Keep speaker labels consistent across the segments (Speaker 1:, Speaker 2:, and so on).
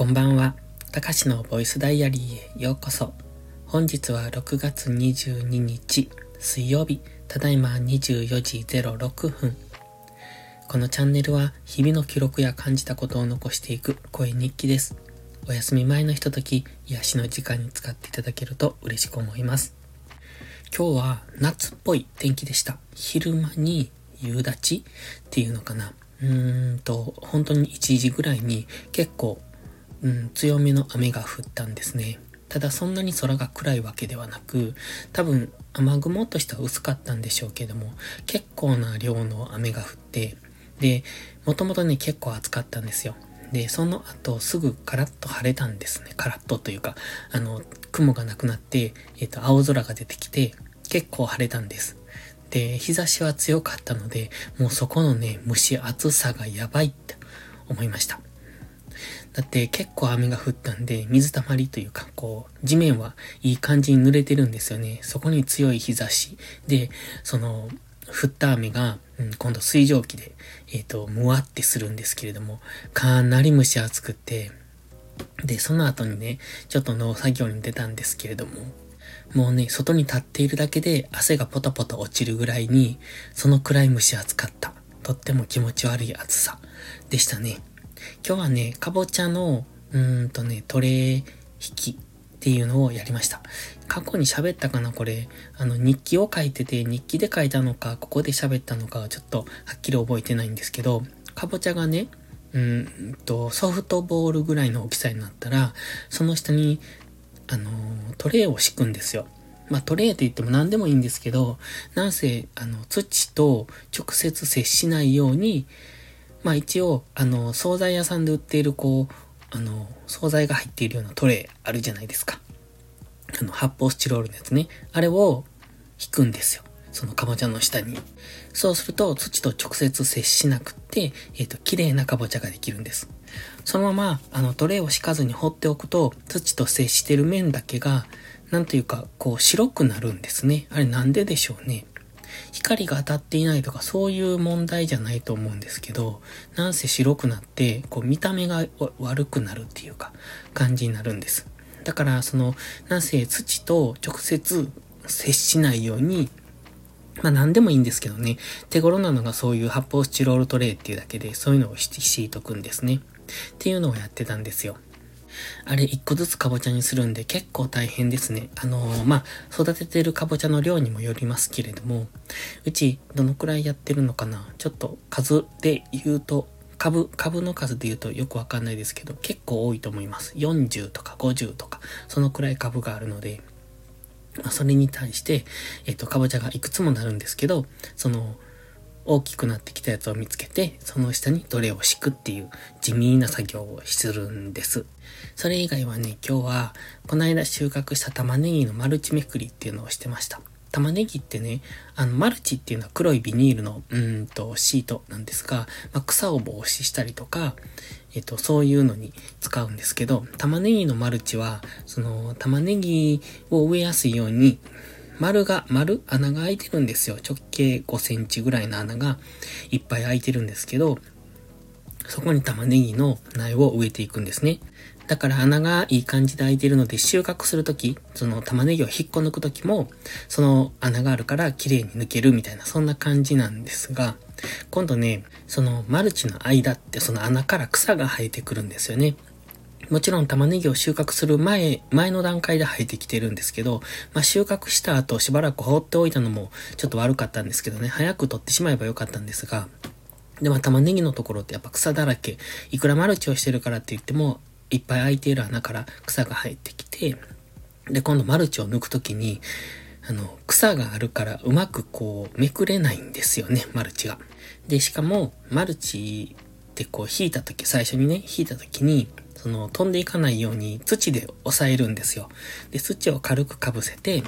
Speaker 1: こんばんは。たかしのボイスダイアリーへようこそ。本日は6月22日水曜日、ただいま24時06分。このチャンネルは日々の記録や感じたことを残していく声日記です。お休み前のひととき、癒しの時間に使っていただけると嬉しく思います。今日は夏っぽい天気でした。昼間に夕立っていうのかな。うーんと、本当に1時ぐらいに結構、うん、強めの雨が降ったんですね。ただそんなに空が暗いわけではなく、多分雨雲としては薄かったんでしょうけども、結構な量の雨が降って、で、もともとね、結構暑かったんですよ。で、その後すぐカラッと晴れたんですね。カラッとというか、あの、雲がなくなって、えっ、ー、と、青空が出てきて、結構晴れたんです。で、日差しは強かったので、もうそこのね、蒸し暑さがやばいって思いました。だって結構雨が降ったんで、水たまりというか、こう、地面はいい感じに濡れてるんですよね。そこに強い日差し。で、その、降った雨が、うん、今度水蒸気で、えっ、ー、と、むわってするんですけれども、かなり蒸し暑くて、で、その後にね、ちょっと農作業に出たんですけれども、もうね、外に立っているだけで汗がポタポタ落ちるぐらいに、そのくらい蒸し暑かった。とっても気持ち悪い暑さでしたね。今日はね、かぼちゃの、うんとね、トレー引きっていうのをやりました。過去に喋ったかなこれ、あの、日記を書いてて、日記で書いたのか、ここで喋ったのかちょっとはっきり覚えてないんですけど、かぼちゃがね、うんと、ソフトボールぐらいの大きさになったら、その下にあの、トレイを敷くんですよ。まあ、トレイと言っても何でもいいんですけど、なんせ、あの、土と直接接しないように、まあ一応、あの、惣菜屋さんで売っている、こう、あの、惣菜が入っているようなトレイあるじゃないですか。あの、発泡スチロールのやつね。あれを引くんですよ。そのかぼちゃの下に。そうすると土と直接接しなくって、えっ、ー、と、綺麗なかぼちゃができるんです。そのまま、あの、トレイを敷かずに放っておくと、土と接してる面だけが、なんというか、こう、白くなるんですね。あれなんででしょうね。光が当たっていないとかそういう問題じゃないと思うんですけど、なんせ白くなって、こう見た目が悪くなるっていうか、感じになるんです。だから、その、なんせ土と直接接しないようにまあ何でもいいんですけどね、手頃なのがそういう発泡スチロールトレイっていうだけで、そういうのを敷いとくんですね。っていうのをやってたんですよ。あれ一個ずつかぼちゃにするんで結構大変ですね。あのー、まあ、育ててるかぼちゃの量にもよりますけれども、うちどのくらいやってるのかな？ちょっと数で言うと、株、株の数で言うとよくわかんないですけど、結構多いと思います。40とか50とか、そのくらい株があるので、まそれに対して、えっ、と、かぼちゃがいくつもなるんですけど、その、大きくなってきたやつを見つけて、その下にどれを敷くっていう地味な作業をするんです。それ以外はね、今日は、この間収穫した玉ねぎのマルチめくりっていうのをしてました。玉ねぎってね、あの、マルチっていうのは黒いビニールの、うんと、シートなんですが、まあ、草を防止したりとか、えっと、そういうのに使うんですけど、玉ねぎのマルチは、その、玉ねぎを植えやすいように、丸が、丸？穴が開いてるんですよ。直径5センチぐらいの穴がいっぱい開いてるんですけど、そこに玉ねぎの苗を植えていくんですね。だから穴がいい感じで開いてるので収穫するとき、その玉ねぎを引っこ抜くときも、その穴があるから綺麗に抜けるみたいな、そんな感じなんですが、今度ね、そのマルチの間ってその穴から草が生えてくるんですよね。もちろん玉ねぎを収穫する前、前の段階で生えてきてるんですけど、まあ、収穫した後しばらく放っておいたのもちょっと悪かったんですけどね、早く取ってしまえばよかったんですが、で、まあ、玉ねぎのところってやっぱ草だらけ、いくらマルチをしてるからって言っても、いっぱい空いている穴から草が生えてきて、で、今度マルチを抜くときに、あの、草があるからうまくこう、めくれないんですよね、マルチが。で、しかも、マルチってこう、引いたとき、最初にね、引いたときに、その、飛んでいかないように土で押さえるんですよ。で、土を軽くかぶせて、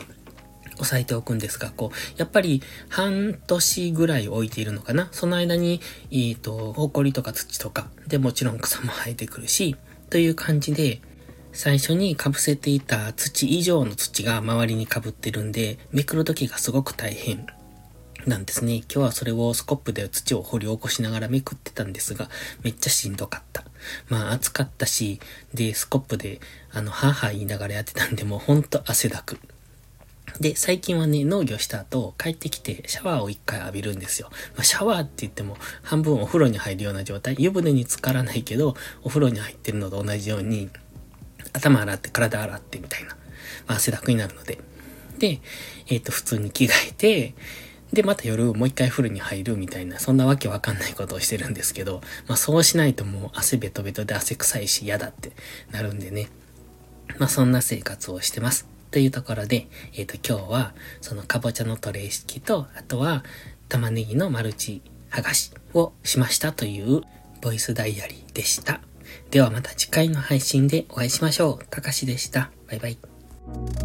Speaker 1: 押さえておくんですが、こう、やっぱり半年ぐらい置いているのかなその間に、えっ、ー、と、埃とか土とか、で、もちろん草も生えてくるし、という感じで、最初に被せていた土以上の土が周りに被ってるんで、めくる時がすごく大変。なんですね。今日はそれをスコップで土を掘り起こしながらめくってたんですが、めっちゃしんどかった。まあ暑かったし、で、スコップで、あの、はは言いながらやってたんで、もうほんと汗だく。で、最近はね、農業した後、帰ってきてシャワーを一回浴びるんですよ。まあ、シャワーって言っても、半分お風呂に入るような状態。湯船に浸からないけど、お風呂に入ってるのと同じように、頭洗って体洗ってみたいな。まあ、汗だくになるので。で、えっ、ー、と、普通に着替えて、で、また夜もう一回風呂に入るみたいな、そんなわけわかんないことをしてるんですけど、まあそうしないともう汗ベトベトで汗臭いし嫌だってなるんでね。まあそんな生活をしてます。というところで、えっ、ー、と今日はそのかぼちゃのトレー式と、あとは玉ねぎのマルチ剥がしをしましたというボイスダイアリーでした。ではまた次回の配信でお会いしましょう。たかしでした。バイバイ。